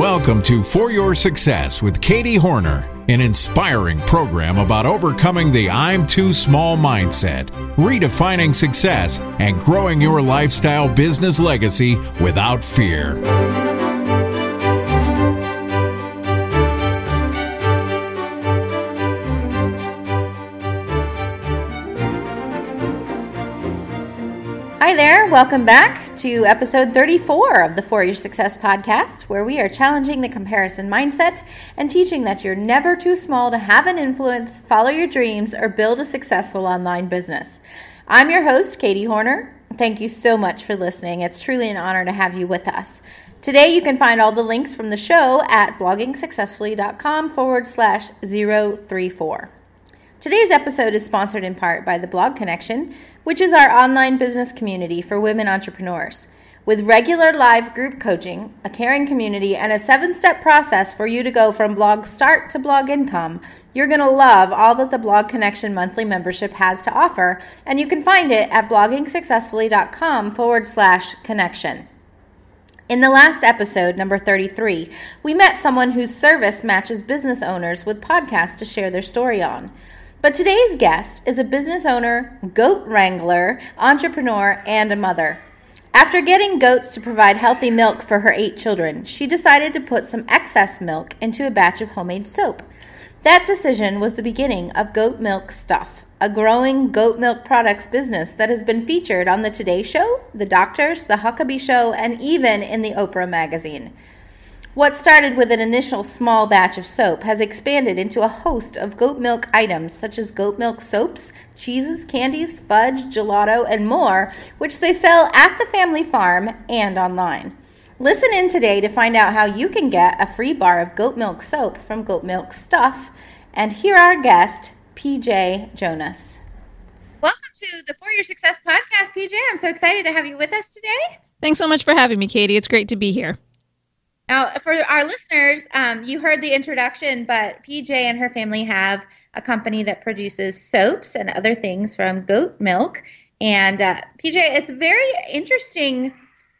Welcome to For Your Success with Katie Hornor, an inspiring program about overcoming the I'm too small mindset, redefining success, and growing your lifestyle business legacy without fear. Hi there, welcome back to episode 34 of the For Your Success podcast, where we are challenging the comparison mindset and teaching that you're never too small to have an influence, follow your dreams, or build a successful online business. I'm your host, Katie Hornor. Thank you so much for listening. It's truly an honor to have you with us. Today, you can find all the links from the show at bloggingsuccessfully.com forward slash 034. Today's episode is sponsored in part by the Blog Connection, which is our online business community for women entrepreneurs. With regular live group coaching, a caring community, and a seven step process for you to go from blog start to blog income, you're going to love all that the Blog Connection monthly membership has to offer, and you can find it at bloggingsuccessfully.com forward slash connection. In the last episode, number 33, we met someone whose service matches business owners with podcasts to share their story on. But today's guest is a business owner, goat wrangler, entrepreneur, and a mother. After getting goats to provide healthy milk for her eight children, she decided to put some excess milk into a batch of homemade soap. That decision was the beginning of Goat Milk Stuff, a growing goat milk products business that has been featured on The Today Show, The Doctors, The Huckabee Show, and even in the Oprah magazine. What started with an initial small batch of soap has expanded into a host of goat milk items such as goat milk soaps, cheeses, candies, fudge, gelato, and more, which they sell at the family farm and online. Listen in today to find out how you can get a free bar of goat milk soap from Goat Milk Stuff and hear our guest, PJ Jonas. Welcome to the For Your Success podcast, PJ. I'm so excited to have you with us today. Thanks so much for having me, Katie. It's great to be here. Now, for our listeners, um, you heard the introduction, but PJ and her family have a company that produces soaps and other things from goat milk. And uh, PJ, it's a very interesting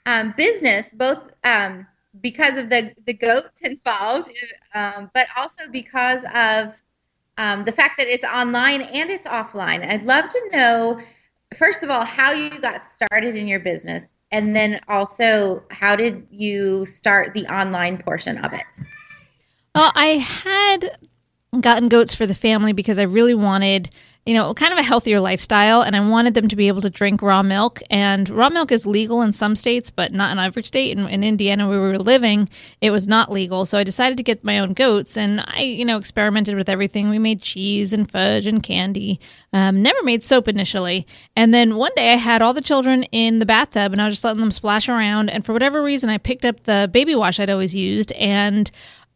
um, business, both um, because of the, the goats involved, um, but also because of um, the fact that it's online and it's offline. I'd love to know first of all, how you got started in your business, and then also how did you start the online portion of it? Well, I had gotten goats for the family because I really wanted you know, kind of a healthier lifestyle, and I wanted them to be able to drink raw milk. And raw milk is legal in some states, but not in every state. In, in Indiana, where we were living, it was not legal. So I decided to get my own goats, and I, you know, experimented with everything. We made cheese and fudge and candy. Um, never made soap initially, and then one day I had all the children in the bathtub, and I was just letting them splash around. And for whatever reason, I picked up the baby wash I'd always used, and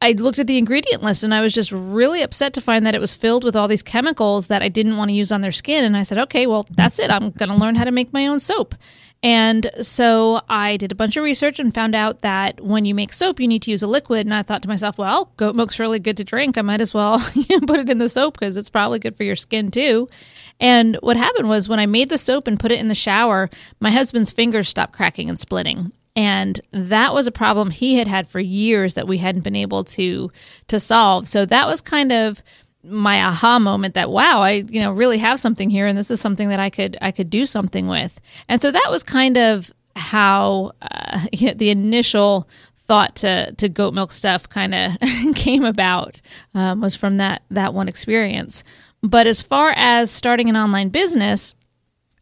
I looked at the ingredient list and I was just really upset to find that it was filled with all these chemicals that I didn't want to use on their skin. And I said, okay, well, hmm. that's it. I'm going to learn how to make my own soap. And so I did a bunch of research and found out that when you make soap, you need to use a liquid. And I thought to myself, well, goat milk's really good to drink. I might as well put it in the soap because it's probably good for your skin too. And what happened was when I made the soap and put it in the shower, my husband's fingers stopped cracking and splitting and that was a problem he had had for years that we hadn't been able to to solve. So that was kind of my aha moment that wow i you know really have something here and this is something that i could i could do something with. And so that was kind of how uh, you know, the initial thought to to goat milk stuff kind of came about um, was from that that one experience. But as far as starting an online business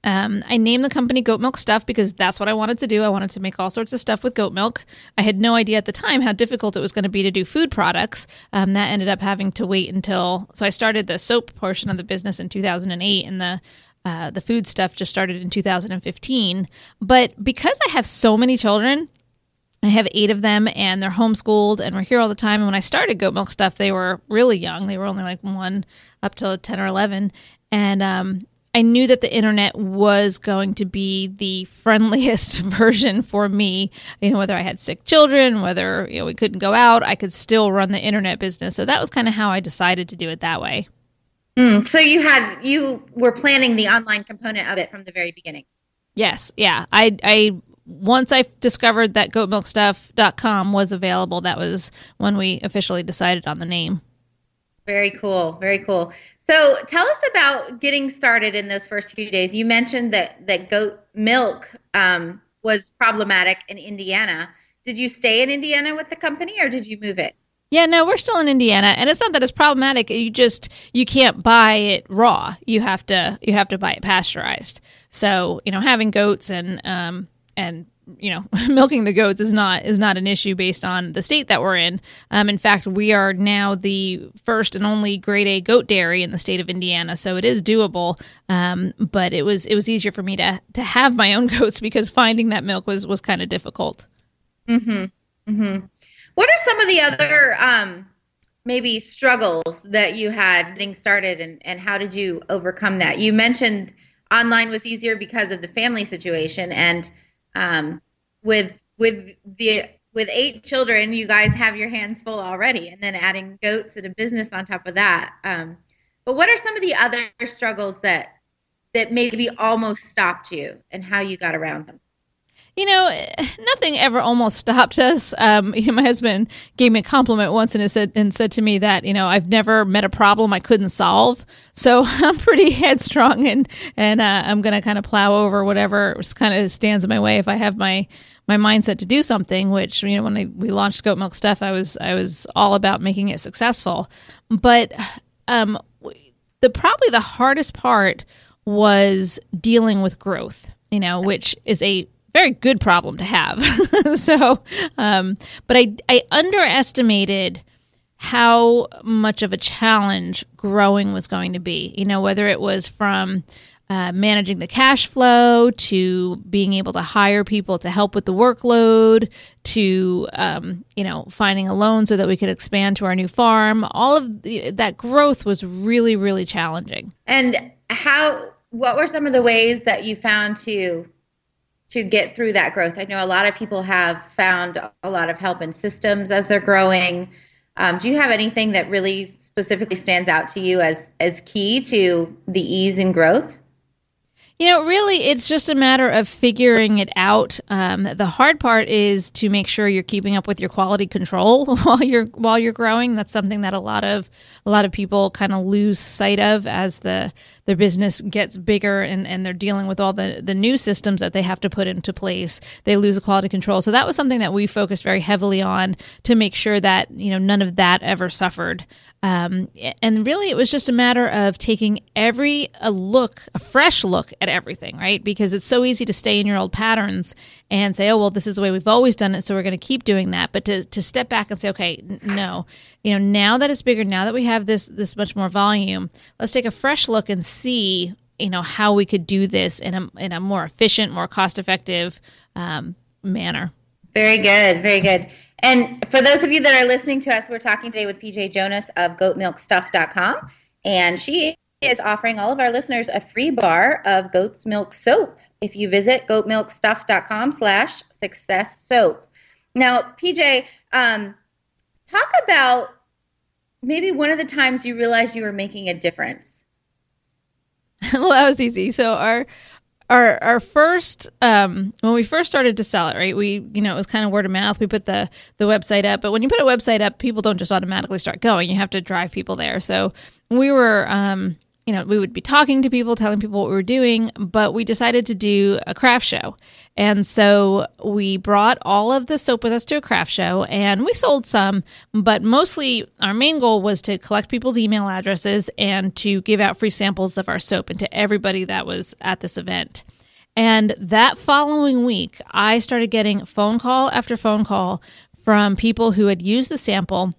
um, I named the company Goat Milk Stuff because that's what I wanted to do. I wanted to make all sorts of stuff with goat milk. I had no idea at the time how difficult it was going to be to do food products. Um, that ended up having to wait until so I started the soap portion of the business in 2008, and the uh, the food stuff just started in 2015. But because I have so many children, I have eight of them and they're homeschooled and we're here all the time. And when I started goat milk stuff, they were really young. They were only like one up to 10 or 11. And um, I knew that the internet was going to be the friendliest version for me. You know, whether I had sick children, whether you know we couldn't go out, I could still run the internet business. So that was kind of how I decided to do it that way. Mm, so you had you were planning the online component of it from the very beginning. Yes, yeah. I I once I discovered that goatmilkstuff.com was available, that was when we officially decided on the name. Very cool. Very cool. So tell us about getting started in those first few days. You mentioned that that goat milk um, was problematic in Indiana. Did you stay in Indiana with the company, or did you move it? Yeah, no, we're still in Indiana, and it's not that it's problematic. You just you can't buy it raw. You have to you have to buy it pasteurized. So you know, having goats and um, and you know milking the goats is not is not an issue based on the state that we're in. Um, in fact we are now the first and only grade a goat dairy in the state of indiana so it is doable. Um, but it was it was easier for me to to have my own goats because finding that milk was was kind of difficult. Mm-hmm. Mm-hmm. What are some of the other um, maybe struggles that you had getting started and, and how did you overcome that? You mentioned online was easier because of the family situation and um, with with the with eight children, you guys have your hands full already, and then adding goats and a business on top of that. Um, but what are some of the other struggles that that maybe almost stopped you, and how you got around them? You know, nothing ever almost stopped us. Um, you know, my husband gave me a compliment once and said and said to me that you know I've never met a problem I couldn't solve. So I'm pretty headstrong and and uh, I'm gonna kind of plow over whatever kind of stands in my way if I have my my mindset to do something. Which you know, when I, we launched Goat Milk Stuff, I was I was all about making it successful. But um, the probably the hardest part was dealing with growth. You know, which is a very good problem to have. so, um, but I, I underestimated how much of a challenge growing was going to be. You know, whether it was from uh, managing the cash flow to being able to hire people to help with the workload to um, you know finding a loan so that we could expand to our new farm all of the, that growth was really really challenging and how what were some of the ways that you found to to get through that growth. I know a lot of people have found a lot of help in systems as they're growing. Um, do you have anything that really specifically stands out to you as as key to the ease and growth? You know, really, it's just a matter of figuring it out. Um, the hard part is to make sure you're keeping up with your quality control while you're while you're growing. That's something that a lot of a lot of people kind of lose sight of as the their business gets bigger and, and they're dealing with all the the new systems that they have to put into place. They lose the quality control. So that was something that we focused very heavily on to make sure that you know none of that ever suffered. Um, and really, it was just a matter of taking every a look, a fresh look at everything, right? Because it's so easy to stay in your old patterns and say, "Oh, well, this is the way we've always done it, so we're going to keep doing that." But to to step back and say, "Okay, no, you know, now that it's bigger, now that we have this this much more volume, let's take a fresh look and see, you know, how we could do this in a in a more efficient, more cost effective um, manner." Very good, very good. And for those of you that are listening to us, we're talking today with PJ Jonas of goatmilkstuff.com. And she is offering all of our listeners a free bar of goat's milk soap if you visit goatmilkstuff.com slash success soap. Now, PJ, um, talk about maybe one of the times you realized you were making a difference. well, that was easy. So our our our first um, when we first started to sell it, right? We you know it was kind of word of mouth. We put the the website up, but when you put a website up, people don't just automatically start going. You have to drive people there. So we were. Um, you know, we would be talking to people, telling people what we were doing, but we decided to do a craft show. And so we brought all of the soap with us to a craft show and we sold some, but mostly our main goal was to collect people's email addresses and to give out free samples of our soap and to everybody that was at this event. And that following week, I started getting phone call after phone call from people who had used the sample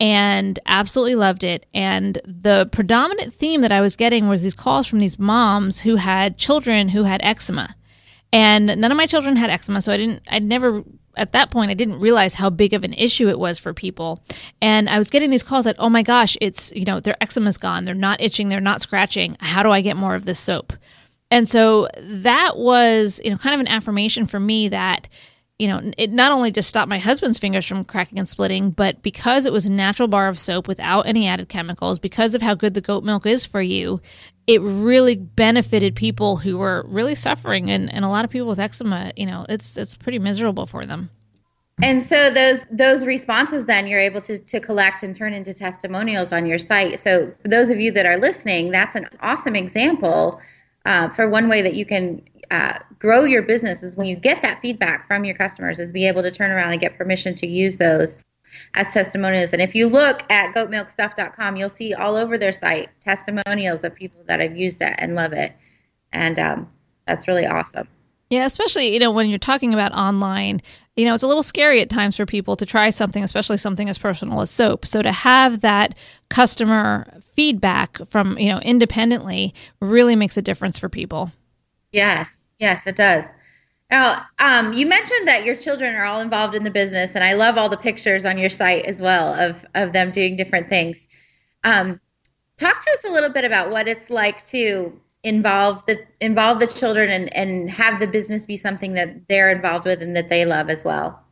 and absolutely loved it. And the predominant theme that I was getting was these calls from these moms who had children who had eczema. And none of my children had eczema, so I didn't, I'd never, at that point, I didn't realize how big of an issue it was for people. And I was getting these calls that, oh my gosh, it's, you know, their eczema's gone. They're not itching. They're not scratching. How do I get more of this soap? And so that was, you know, kind of an affirmation for me that you know, it not only just stopped my husband's fingers from cracking and splitting, but because it was a natural bar of soap without any added chemicals, because of how good the goat milk is for you, it really benefited people who were really suffering and, and a lot of people with eczema, you know, it's it's pretty miserable for them. And so those those responses then you're able to to collect and turn into testimonials on your site. So for those of you that are listening, that's an awesome example uh, for one way that you can uh, grow your business is when you get that feedback from your customers is be able to turn around and get permission to use those as testimonials. And if you look at goatmilkstuff.com, you'll see all over their site testimonials of people that have used it and love it. And um, that's really awesome. Yeah, especially, you know, when you're talking about online, you know, it's a little scary at times for people to try something, especially something as personal as soap. So to have that customer feedback from, you know, independently really makes a difference for people. Yes, yes, it does. Now, um, you mentioned that your children are all involved in the business, and I love all the pictures on your site as well of of them doing different things. Um, talk to us a little bit about what it's like to involve the involve the children and and have the business be something that they're involved with and that they love as well.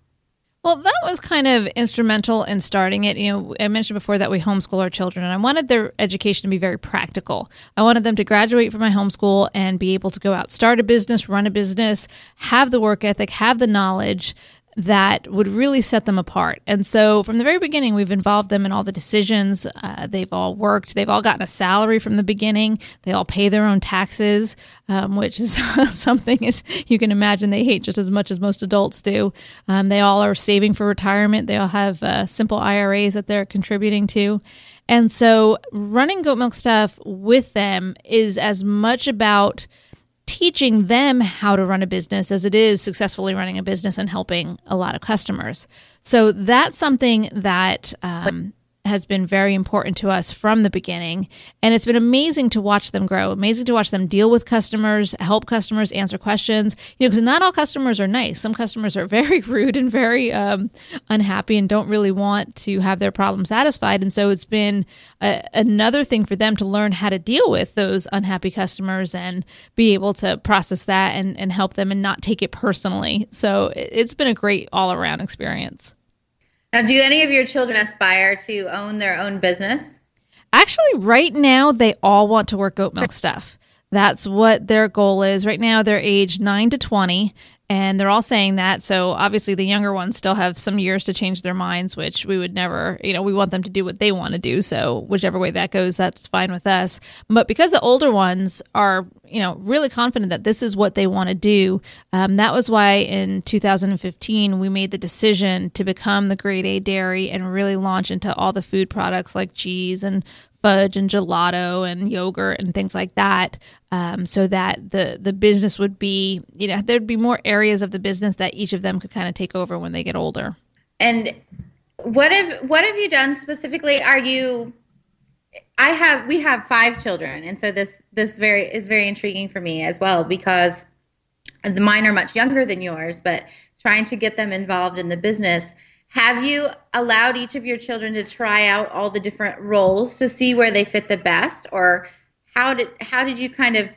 Well, that was kind of instrumental in starting it. You know, I mentioned before that we homeschool our children, and I wanted their education to be very practical. I wanted them to graduate from my homeschool and be able to go out, start a business, run a business, have the work ethic, have the knowledge that would really set them apart. And so from the very beginning, we've involved them in all the decisions. Uh, they've all worked. They've all gotten a salary from the beginning. They all pay their own taxes, um, which is something as you can imagine they hate just as much as most adults do. Um, they all are saving for retirement. They all have uh, simple IRAs that they're contributing to. And so running goat milk stuff with them is as much about – teaching them how to run a business as it is successfully running a business and helping a lot of customers. So that's something that um, has been very important to us from the beginning. And it's been amazing to watch them grow, amazing to watch them deal with customers, help customers answer questions. You know, because not all customers are nice. Some customers are very rude and very um, unhappy and don't really want to have their problem satisfied. And so it's been a, another thing for them to learn how to deal with those unhappy customers and be able to process that and, and help them and not take it personally. So it's been a great all around experience. Now, do any of your children aspire to own their own business? Actually, right now, they all want to work goat milk stuff. That's what their goal is. Right now, they're age 9 to 20, and they're all saying that. So obviously, the younger ones still have some years to change their minds, which we would never, you know, we want them to do what they want to do. So whichever way that goes, that's fine with us. But because the older ones are, you know, really confident that this is what they want to do, um, that was why in 2015 we made the decision to become the grade A dairy and really launch into all the food products like cheese and fudge and gelato and yogurt and things like that, um, so that the the business would be, you know, there'd be more areas of the business that each of them could kind of take over when they get older. And what have what have you done specifically? Are you I have we have five children, and so this this very is very intriguing for me as well because the mine are much younger than yours, but trying to get them involved in the business have you allowed each of your children to try out all the different roles to see where they fit the best or how did how did you kind of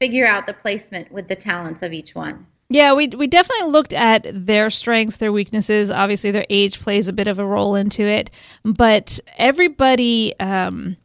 figure out the placement with the talents of each one? Yeah, we we definitely looked at their strengths, their weaknesses. Obviously, their age plays a bit of a role into it, but everybody um,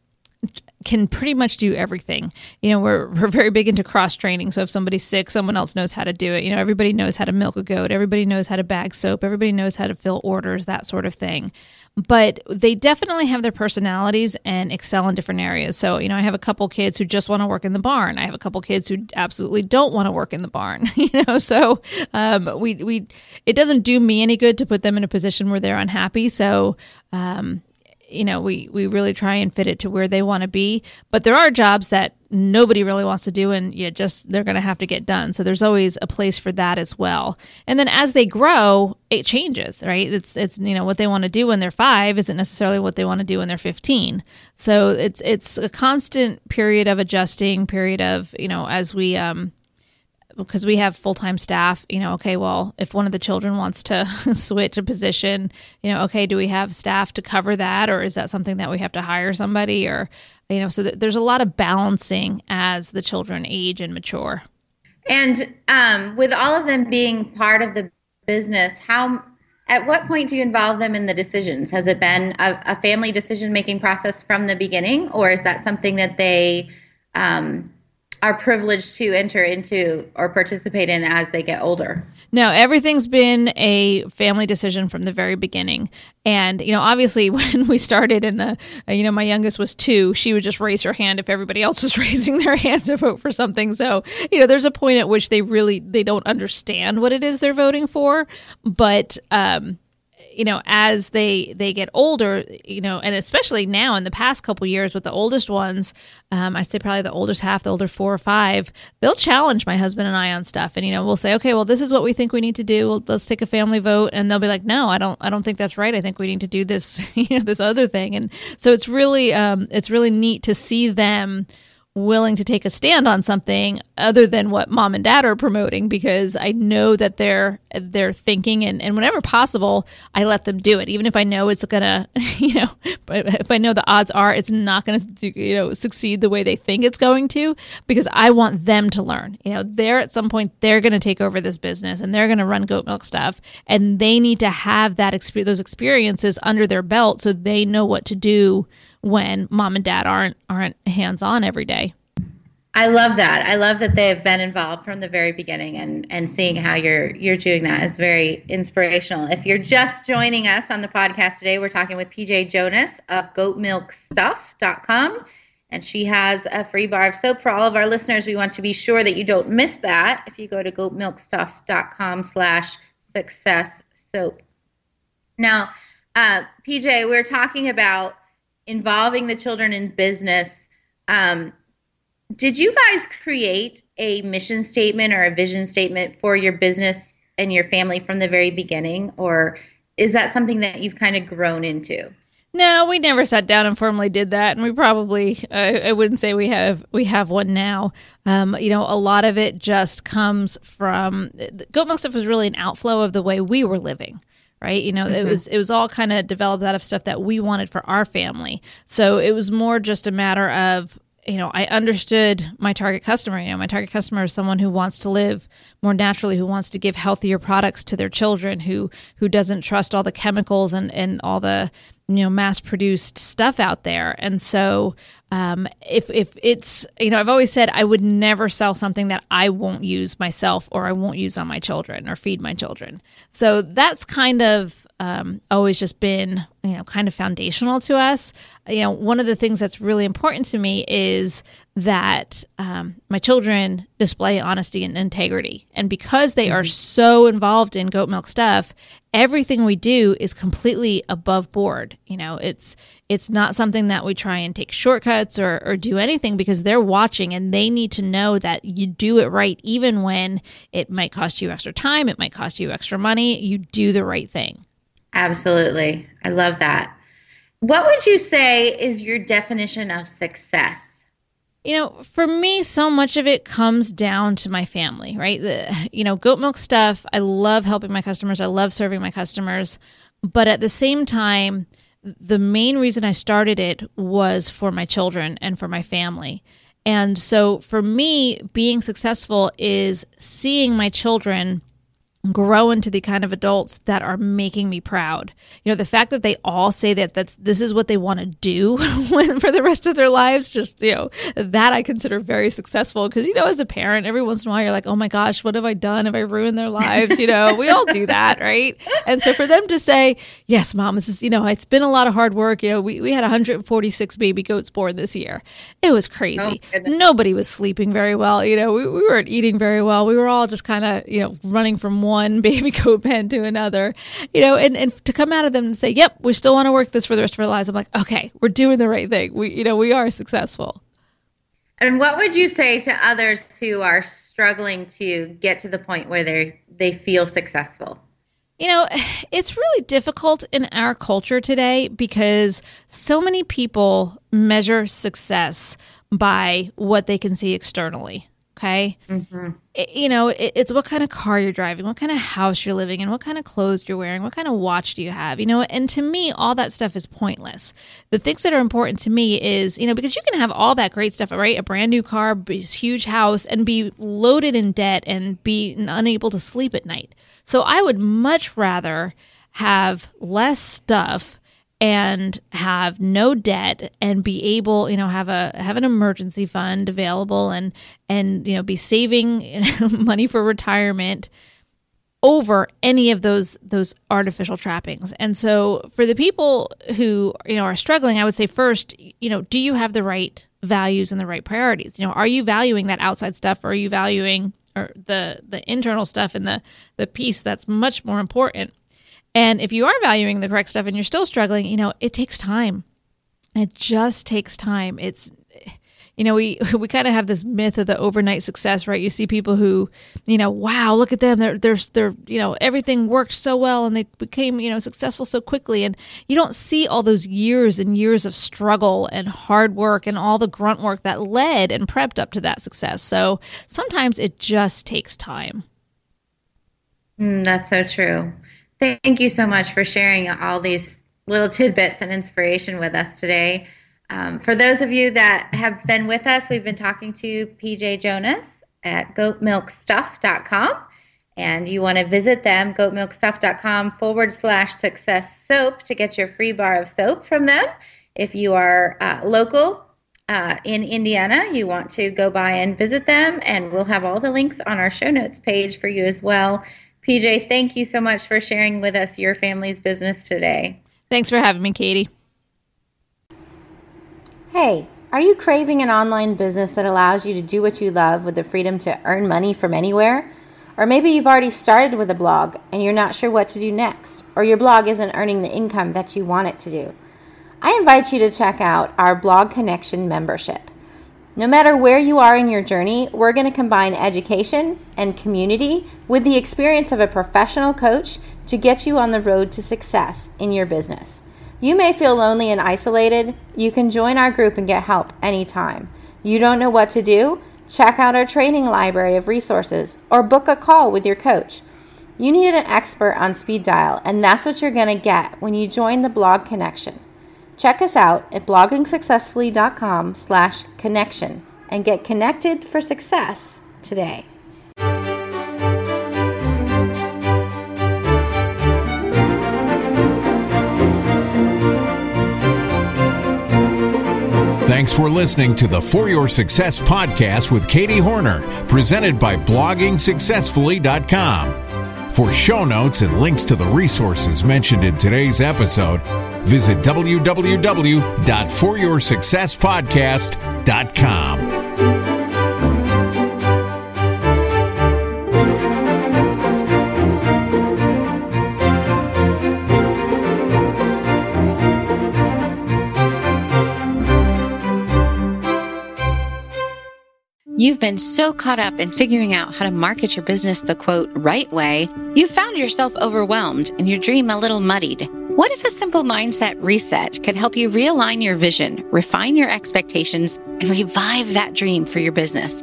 can pretty much do everything. You know, we're, we're very big into cross training. So if somebody's sick, someone else knows how to do it. You know, everybody knows how to milk a goat, everybody knows how to bag soap, everybody knows how to fill orders, that sort of thing. But they definitely have their personalities and excel in different areas. So, you know, I have a couple kids who just want to work in the barn. I have a couple kids who absolutely don't want to work in the barn. You know, so um, we we it doesn't do me any good to put them in a position where they're unhappy. So um, you know we we really try and fit it to where they want to be. But there are jobs that nobody really wants to do and you just they're going to have to get done. So there's always a place for that as well. And then as they grow it changes right? It's it's you know what they want to do when they're 5 isn't necessarily what they want to do when they're 15 so it's it's a constant period of adjusting period of you know as we um because we have full time staff, you know, okay, well, if one of the children wants to switch a position, you know, okay, do we have staff to cover that, or is that something that we have to hire somebody, or you know, so th- there's a lot of balancing as the children age and mature. And um, with all of them being part of the business, how at what point do you involve them in the decisions? Has it been a, a family decision making process from the beginning, or is that something that they um, are privileged to enter into or participate in as they get older. No, everything's been a family decision from the very beginning. And, you know, obviously when we started in the, you know, my youngest was two, she would just raise her hand if everybody else was raising their hand to vote for something. So, you know, there's a point at which they really, they don't understand what it is they're voting for. But, um, you know as they they get older you know and especially now in the past couple years with the oldest ones um, i say probably the oldest half the older four or five they'll challenge my husband and i on stuff. And you know we'll say okay well this is what we think we need to do. Well, let's take a family vote. And they'll be like no i don't i don't think that's right. I think we need to do this you know this other thing. And so it's really um, it's really neat to see them willing to take a stand on something other than what mom and dad are promoting because I know that they're they're thinking and, and whenever possible I let them do it. Even if I know it's gonna you know if I know the odds are it's not gonna you know succeed the way they think it's going to because I want them to learn. You know they're at some point they're gonna take over this business and they're gonna run goat milk stuff and they need to have that experience those experiences under their belt so they know what to do when mom and dad aren't aren't hands on every day. I love that. I love that they have been involved from the very beginning and and seeing how you're you're doing that is very inspirational. If you're just joining us on the podcast today, we're talking with PJ Jonas of goatmilkstuff.com and she has a free bar of soap for all of our listeners. We want to be sure that you don't miss that if you go to goatmilkstuff.com slash success soap. Now, uh, PJ, we're talking about involving the children in business. Um, did you guys create a mission statement or a vision statement for your business and your family from the very beginning, or is that something that you've kind of grown into? No, we never sat down and formally did that, and we probably I wouldn't say we have we have one now. Um, you know, a lot of it just comes from goat milk stuff was really an outflow of the way we were living right? You know mm-hmm. it was it was all kind of developed out of stuff that we wanted for our family. So it was more just a matter of you know i understood my target customer. You know my target customer is someone who wants to live more naturally who wants to give healthier products to their children who who doesn't trust all the chemicals and and all the you know mass produced stuff out there. And so um, if if it's you know I've always said I would never sell something that I won't use myself or I won't use on my children or feed my children. So that's kind of um, always just been you know kind of foundational to us. You know one of the things that's really important to me is that um, my children display honesty and integrity. And because they mm-hmm. are so involved in goat milk stuff, everything we do is completely above board. You know, it's it's not something that we try and take shortcuts or, or do anything because they're watching and they need to know that you do it right, even when it might cost you extra time, it might cost you extra money. You do the right thing. Absolutely. I love that. What would you say is your definition of success? You know, for me, so much of it comes down to my family, right? The, you know, goat milk stuff, I love helping my customers, I love serving my customers. But at the same time, the main reason I started it was for my children and for my family. And so for me, being successful is seeing my children grow into the kind of adults that are making me proud. You know, the fact that they all say that that's this is what they want to do for the rest of their lives, just you know, that I consider very successful because you know, as a parent, every once in a while you're like, "Oh my gosh, what have I done? Have I ruined their lives?" You know, we all do that, right? And so for them to say, "Yes, mom, this is, you know, it's been a lot of hard work. You know, we we had 146 baby goats born this year. It was crazy. Oh, Nobody was sleeping very well, you know, we, we weren't eating very well. We were all just kind of, you know, running from one one baby goat pen to another, you know, and, and to come out of them and say, yep, we still want to work this for the rest of our lives. I'm like, okay, we're doing the right thing. We, you know, we are successful. And what would you say to others who are struggling to get to the point where they they feel successful? You know, it's really difficult in our culture today because so many people measure success by what they can see externally. Okay. Mm-hmm. It, you know, it, it's what kind of car you're driving, what kind of house you're living in, what kind of clothes you're wearing, what kind of watch do you have, you know, and to me, all that stuff is pointless. The things that are important to me is, you know, because you can have all that great stuff, right? A brand new car, a huge house, and be loaded in debt and be unable to sleep at night. So I would much rather have less stuff and have no debt and be able, you know, have a have an emergency fund available and and you know be saving money for retirement over any of those those artificial trappings. And so for the people who, you know, are struggling, I would say first, you know, do you have the right values and the right priorities? You know, are you valuing that outside stuff or are you valuing or the the internal stuff and the the piece that's much more important? And if you are valuing the correct stuff and you're still struggling, you know, it takes time. It just takes time. It's you know, we we kind of have this myth of the overnight success, right? You see people who, you know, wow, look at them. They're they're they're you know, everything worked so well and they became, you know, successful so quickly and you don't see all those years and years of struggle and hard work and all the grunt work that led and prepped up to that success. So, sometimes it just takes time. Mm, that's so true. Thank you so much for sharing all these little tidbits and inspiration with us today. Um, for those of you that have been with us, we've been talking to PJ Jonas at goatmilkstuff.com. And you want to visit them, goatmilkstuff.com forward slash success soap to get your free bar of soap from them. If you are uh, local uh, in Indiana, you want to go by and visit them, and we'll have all the links on our show notes page for you as well. PJ, thank you so much for sharing with us your family's business today. Thanks for having me, Katie. Hey, are you craving an online business that allows you to do what you love with the freedom to earn money from anywhere? Or maybe you've already started with a blog and you're not sure what to do next, or your blog isn't earning the income that you want it to do. I invite you to check out our Blog Connection membership. No matter where you are in your journey, we're going to combine education and community with the experience of a professional coach to get you on the road to success in your business. You may feel lonely and isolated. You can join our group and get help anytime. You don't know what to do? Check out our training library of resources or book a call with your coach. You need an expert on speed dial, and that's what you're going to get when you join the blog connection. Check us out at bloggingsuccessfully.com slash connection and get connected for success today. Thanks for listening to the For Your Success podcast with Katie Hornor, presented by bloggingsuccessfully.com. For show notes and links to the resources mentioned in today's episode, visit www.foryoursuccesspodcast.com. You've been so caught up in figuring out how to market your business the quote right way, you've found yourself overwhelmed and your dream a little muddied. What if a simple mindset reset could help you realign your vision, refine your expectations, and revive that dream for your business?